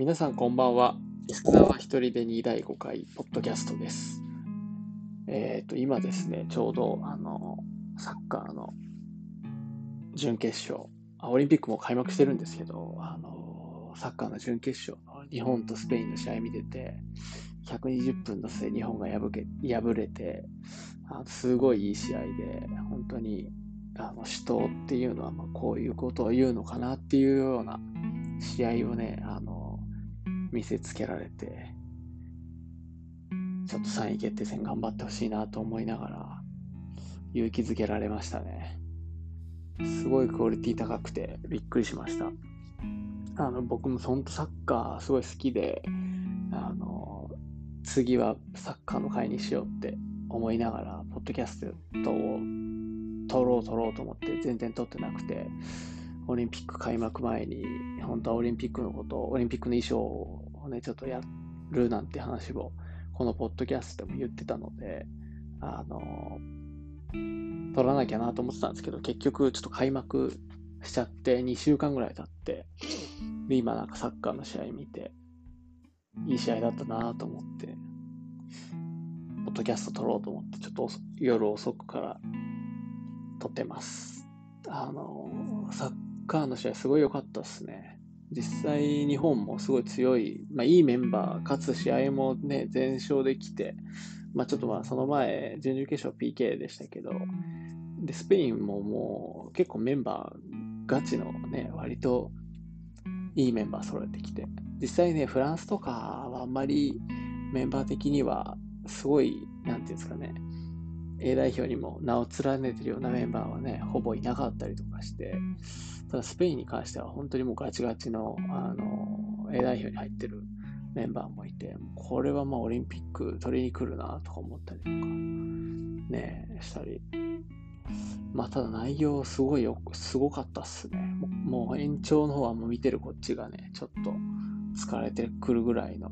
皆さんこんばんは。安沢一人で2第5回ポッドキャストです。えっ、ー、と、今ですね、ちょうど、あの、サッカーの準決勝あ、オリンピックも開幕してるんですけど、あの、サッカーの準決勝日本とスペインの試合見てて、120分の末日本が破け敗れてあすごいいい試合で本当にあの死闘っていうのはまこういうことを言うのかなっていうような試合をねあの見せつけられてちょっと3位決定戦頑張ってほしいなと思いながら勇気づけられましたね。すごいクオリティ高くてびっくりしました。あの僕も本当サッカーすごい好きであの次はサッカーの会にしようって思いながらポッドキャストを撮ろう撮ろうと思って全然撮ってなくてオリンピック開幕前に本当はオリンピックのことオリンピックの衣装をねちょっとやるなんて話をこのポッドキャストでも言ってたのであの撮らなきゃなと思ってたんですけど結局ちょっと開幕しちゃって2週間ぐらい経ってで今なんかサッカーの試合見ていい試合だったなと思ってポッドキャスト撮ろうと思ってちょっと夜遅くから撮ってます。あのサッカーの試合すごい良かったですね。実際日本もすごい強い、まあ、いいメンバー、かつ試合もね、全勝できて、まあ、ちょっとまあその前、準々決勝 PK でしたけど、で、スペインももう結構メンバー、ガチのね、割といいメンバー揃えてきて、実際ね、フランスとかはあんまりメンバー的にはすごい、なんていうんですかね、A 代表にも名を連ねてるようなメンバーはね、ほぼいなかったりとかして、ただスペインに関しては本当にもうガチガチのあの A 代表に入ってるメンバーもいて、これはまあオリンピック取りに来るなとか思ったりとか、ね、したり。まあただ内容すごいよ、すごかったっすね。もう延長の方はもう見てるこっちがね、ちょっと疲れてくるぐらいの、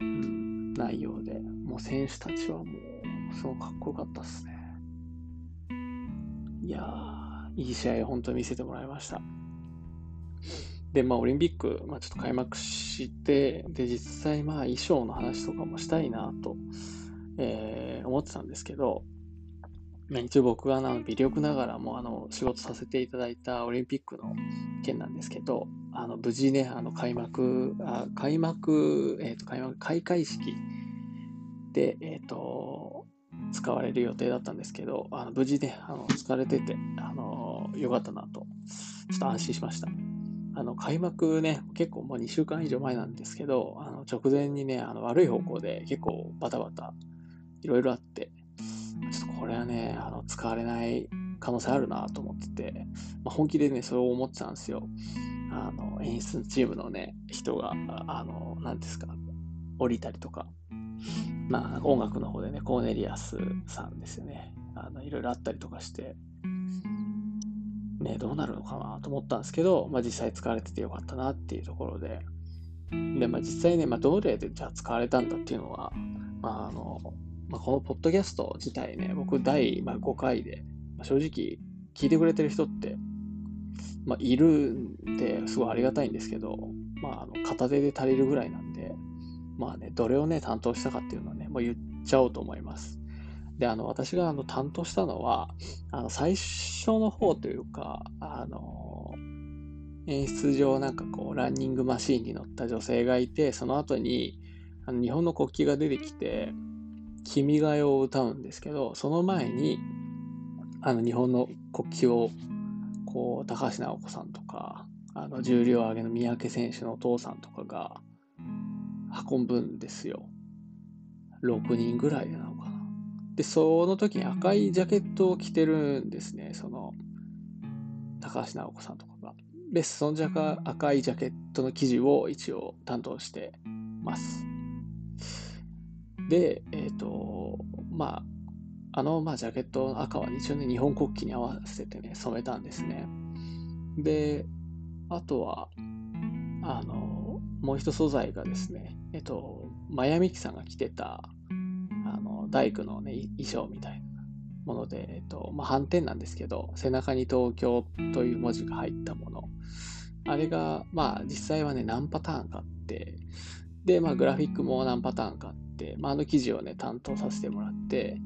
うん、内容で、もう選手たちはもうすごくかっこよかったっすね。いやー、いい試合を本当に見せてもらいました。で、まあ、オリンピック、まあ、ちょっと開幕して、で、実際、まあ、衣装の話とかもしたいなと、えー、思ってたんですけど、まあ、一応僕があの微力ながらもあの仕事させていただいたオリンピックの件なんですけど、あの無事ね、あの開幕、あ開幕、えっ、ー、と、開幕、開会式で、えっ、ー、と、使われる予定だったんですけど、あの無事ね、あの疲れてて、あの良かったなと、ちょっと安心しました。あの開幕ね、結構もう2週間以上前なんですけど、あの直前にね、あの悪い方向で結構バタバタいろいろあって、ちょっとこれはね、あの使われない可能性あるなと思ってて、まあ、本気でね、それを思ってたんですよ。あの演出チームのね、人が、あの、何ですか、降りたりとか、まあ、音楽の方でね、コーネリアスさんですよね。あのいろいろあったりとかして、ね、どうなるのかなと思ったんですけど、まあ、実際使われててよかったなっていうところで、で、まあ、実際ね、まあ、どれでじゃあ使われたんだっていうのは、まああのまあ、このポッドキャスト自体ね、僕第、まあ、5回で、まあ、正直聞いてくれてる人って、まあ、いるんですごいありがたいんですけど、まあ、あの片手で足りるぐらいなんで、まあね、どれをね、担当したかっていうのはね、もう言っちゃおうと思います。で、あの、私があの担当したのは、あの、最初の方というか、あの、演出上なんかこう、ランニングマシーンに乗った女性がいて、その後に、あの日本の国旗が出てきて、君が代を歌うんですけど、その前に、あの、日本の国旗を、こう、高橋尚子さんとか、あの、重量挙げの三宅選手のお父さんとかが、運ぶんですよ。6人ぐらいなのかな。で、その時に赤いジャケットを着てるんですね、その、高橋直子さんとかが。で、そのジャカ赤いジャケットの記事を一応担当してます。で、えっ、ー、と、まあ、あの、まあ、ジャケットの赤は一応ね、日本国旗に合わせてね、染めたんですね。で、あとは、あの、もう一素材がですね、えっと、マヤミキさんが着てた、あの大工のね、衣装みたいなもので、えっと、まあ、斑点なんですけど、背中に東京という文字が入ったものあれが、まあ実際はね、何パターンかって、で、まあグラフィックも何パターンかって、まああの記事をね、担当させてもらって、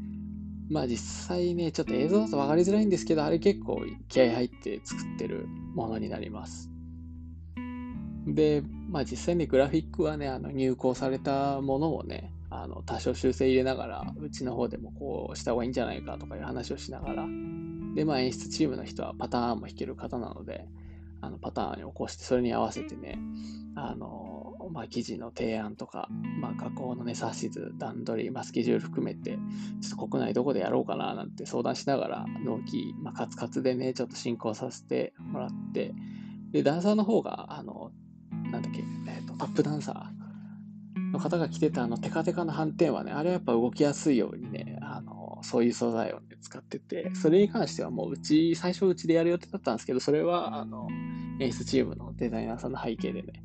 まあ実際ね、ちょっと映像だと分かりづらいんですけど、あれ結構気合入って作ってるものになります。で、まあ実際にグラフィックはね、あの入稿されたものをね、あの多少修正入れながら、うちの方でもこうした方がいいんじゃないかとかいう話をしながら、で、まあ演出チームの人はパターンも弾ける方なので、あのパターンに起こして、それに合わせてね、あの、まあ記事の提案とか、まあ加工のね、指図、段取り、まあスケジュール含めて、ちょっと国内どこでやろうかななんて相談しながら、納期、まあカツカツでね、ちょっと進行させてもらって、で、ダンサーの方が、あの、なんだっけ、えっ、と、タップダンサーの方が着てたあのテカテカの斑点はね、あれはやっぱ動きやすいようにね、あの、そういう素材を、ね、使ってて、それに関してはもううち、最初うちでやる予定だったんですけど、それはあの、演出チームのデザイナーさんの背景でね、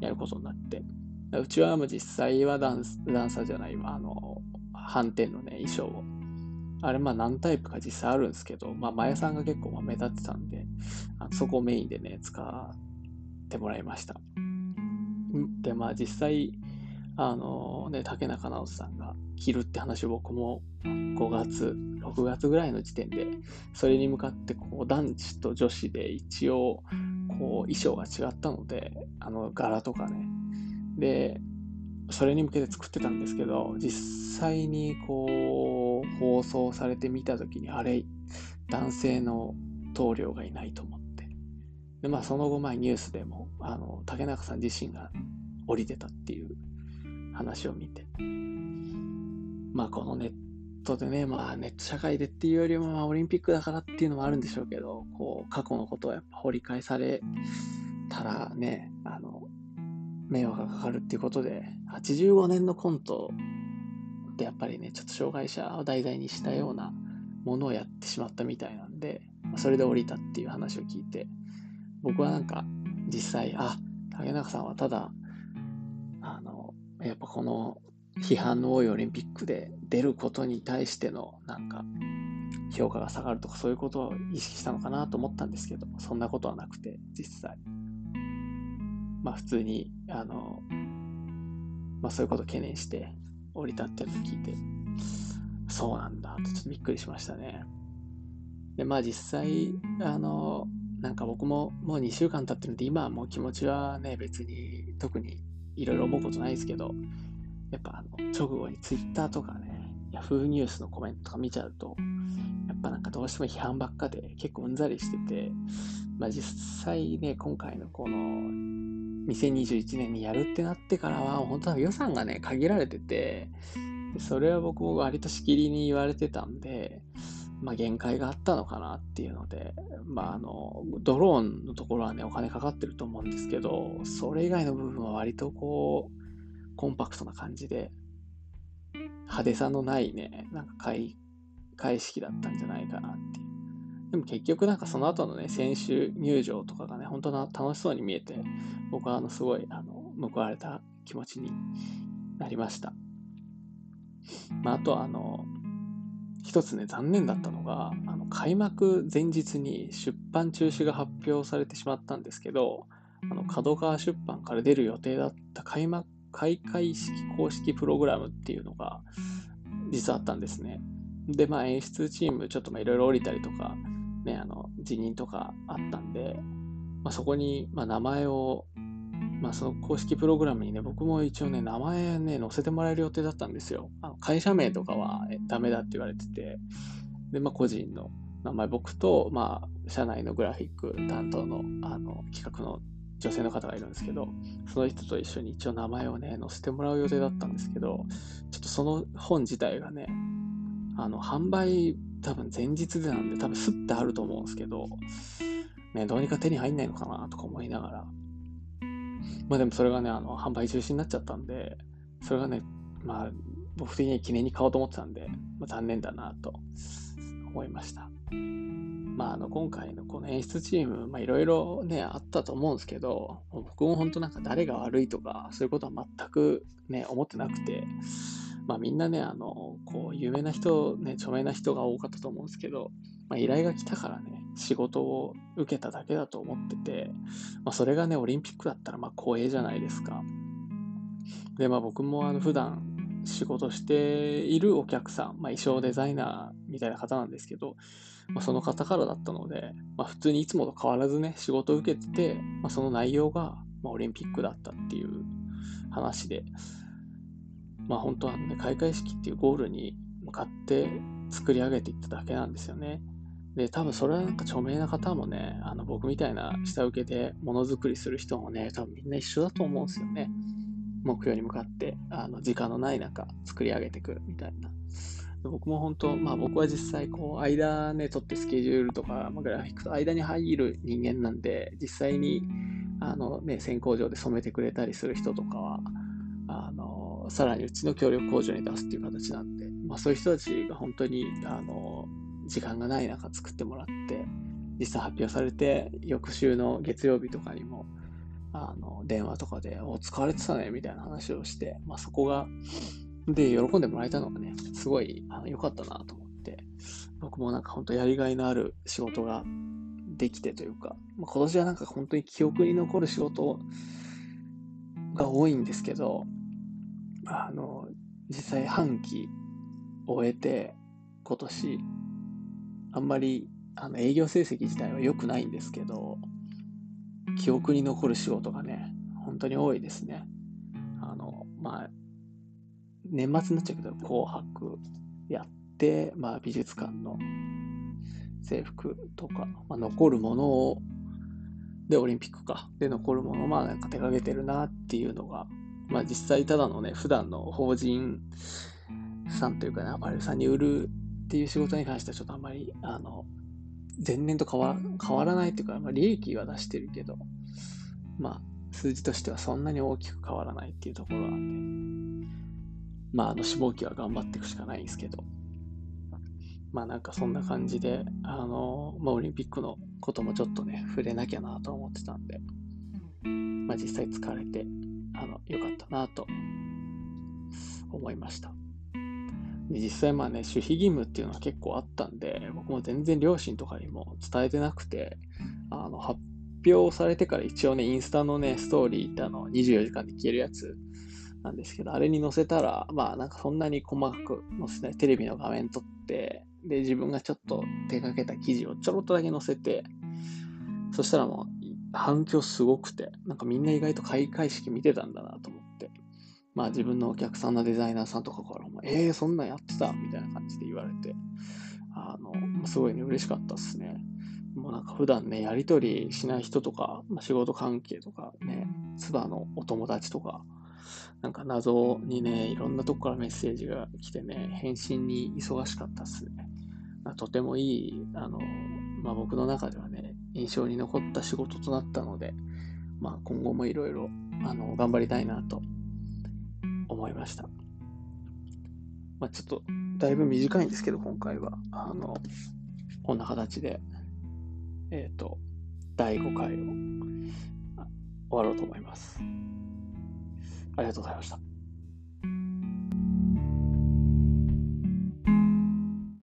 やることになって、うちはもう実際はダンスダンサーじゃない、あの、斑点のね、衣装を。あれまあ何タイプか実際あるんですけど、まあ、前さんが結構ま目立ってたんで、あそこをメインでね、使ってもらいました。で、まあ実際、あのね、竹中直人さんが着るって話を僕も5月、6月ぐらいの時点で、それに向かってこう男子と女子で一応こう衣装が違ったので、あの柄とかね。で、それに向けて作ってたんですけど、実際にこう放送されてみたときに、あれ、男性の棟梁がいないと思って。で、まあその後、まあニュースでも、あの、竹中さん自身が降りてたっていう話を見て、まあこのネットでね、まあネット社会でっていうよりも、まあオリンピックだからっていうのもあるんでしょうけど、こう過去のことをやっぱ掘り返されたらね、あの、迷惑がかかるっていうことで、85年のコントってやっぱりね、ちょっと障害者を題材にしたようなものをやってしまったみたいなんで、それで降りたっていう話を聞いて、僕はなんか実際、あ、竹中さんはただ、あの、やっぱこの批判の多いオリンピックで出ることに対してのなんか評価が下がるとかそういうことを意識したのかなと思ったんですけど、そんなことはなくて、実際。まあ普通に、あの、まあそういうことを懸念して降りたっていうのを聞いて、そうなんだとちょっとびっくりしましたね。で、まあ実際、あの、なんか僕ももう2週間経ってるんで、今はもう気持ちはね、別に特にいろいろ思うことないですけど、やっぱあの直後に Twitter とかね、Yahoo ニュースのコメントとか見ちゃうと、やっぱなんかどうしても批判ばっかで結構うんざりしてて、まあ実際ね、今回のこの2021年にやるってなってからは、本当は予算がね、限られてて、それは僕も割としきりに言われてたんで、まあ、限界があったのかなっていうので、まあ、あの、ドローンのところはね、お金かかってると思うんですけど、それ以外の部分は割とこう、コンパクトな感じで、派手さのないね、なんか開会式だったんじゃないかなっていう。でも結局なんかその後のね、選手入場とかがね、本当な楽しそうに見えて、僕はあのすごいあの報われた気持ちになりました。まあ、あとはあの、一つね、残念だったのが、あの開幕前日に出版中止が発表されてしまったんですけど、あの角川出版から出る予定だった開幕開会式公式プログラムっていうのが実はあったんですね。で、まあ演出チームちょっといろいろ降りたりとか、ね、あの辞任とかあったんで、まあ、そこに、まあ、名前をまあ、その公式プログラムにね、僕も一応ね、名前ね、載せてもらえる予定だったんですよ。あの会社名とかはダメだって言われてて、で、まあ、個人の名前、僕と、まあ、社内のグラフィック担当のあの企画の女性の方がいるんですけど、その人と一緒に一応名前をね、載せてもらう予定だったんですけど、ちょっとその本自体がね、あの、販売多分前日でなんで、多分スッてあると思うんですけど、ね、どうにか手に入んないのかなとか思いながら、まあでもそれがね、あの、販売中止になっちゃったんで、それがね、まあ、僕的には記念に買おうと思ってたんで、まあ、残念だなと思いました。まあ、あの、今回のこの演出チーム、まあいろいろね、あったと思うんですけど、僕も本当なんか誰が悪いとか、そういうことは全くね、思ってなくて、まあみんなね、あの、こう、有名な人、ね、著名な人が多かったと思うんですけど、まあ依頼が来たからね、仕事を受けただけだと思ってて、まあそれがね、オリンピックだったらまあ光栄じゃないですか。で、まあ僕もあの普段仕事しているお客さん、まあ衣装デザイナーみたいな方なんですけど、まあ、その方からだったので、まあ、普通にいつもと変わらずね、仕事を受けてて、まあ、その内容が、まあ、オリンピックだったっていう話で、まあ本当はね、開会式っていうゴールに向かって作り上げていっただけなんですよね。で、多分それはなんか著名な方もね、あの僕みたいな下請けでものづくりする人もね、多分みんな一緒だと思うんですよね。目標に向かって、あの時間のない中作り上げてくるみたいな。僕も本当、まあ僕は実際こう間ね、取ってスケジュールとか、まあ、グラフィックと間に入る人間なんで、実際にあのね、先工場で染めてくれたりする人とかは、あの、さらにうちの協力工場に出すっていう形なんで、まあそういう人たちが本当に、あの、時間がない中作ってもらって、実際発表されて、翌週の月曜日とかにも、あの、電話とかで、お、使われてたね、みたいな話をして、まあそこが、で、喜んでもらえたのがね、すごい良かったなと思って、僕もなんか本当やりがいのある仕事ができてというか、まあ、今年はなんか本当に記憶に残る仕事が多いんですけど、あの、実際半期終えて、今年、あんまりあの営業成績自体は良くないんですけど、記憶に残る仕事がね、本当に多いですね。あの、まあ、年末になっちゃうけど、紅白やって、まあ、美術館の制服とか、まあ、残るものを、で、オリンピックか、で残るものを、まあ、なんか手掛けてるなっていうのが、まあ、実際ただのね、普段の法人さんというかね、アパレルさんに売るっていう仕事に関してはちょっとあんまり、あの、前年と変わ変わらないっていうか、まあ、利益は出してるけど、まあ、数字としてはそんなに大きく変わらないっていうところなんで、まあ、あの、志望機は頑張っていくしかないんですけど、まあなんかそんな感じで、あの、まあオリンピックのこともちょっとね、触れなきゃなと思ってたんで、まあ実際疲れて、あの、よかったなと思いました。で実際まあね、守秘義務っていうのは結構あったんで、僕も全然両親とかにも伝えてなくて、あの、発表されてから一応ね、インスタのね、ストーリーってあの、24時間で消えるやつなんですけど、あれに載せたら、まあなんかそんなに細かく載せない、テレビの画面撮って、で、自分がちょっと手掛けた記事をちょろっとだけ載せて、そしたらもう反響すごくて、なんかみんな意外と開会式見てたんだなと思って、まあ自分のお客さんのデザイナーさんとかからも、えー、そんなんやってたみたいな感じで言われて、あの、すごいね、嬉しかったっすね。もうなんか普段ね、やりとりしない人とか、ま、仕事関係とかね、ツバのお友達とか、なんか謎にね、いろんなとこからメッセージが来てね、返信に忙しかったっすね。とてもいい、あの、まあ、僕の中ではね、印象に残った仕事となったので、まあ、今後もいろいろ、あの、頑張りたいなと思いました。まあ、ちょっと、だいぶ短いんですけど、今回は、あの、こんな形で、えっ、ー、と、第5回を終わろうと思います。ありがとうございました。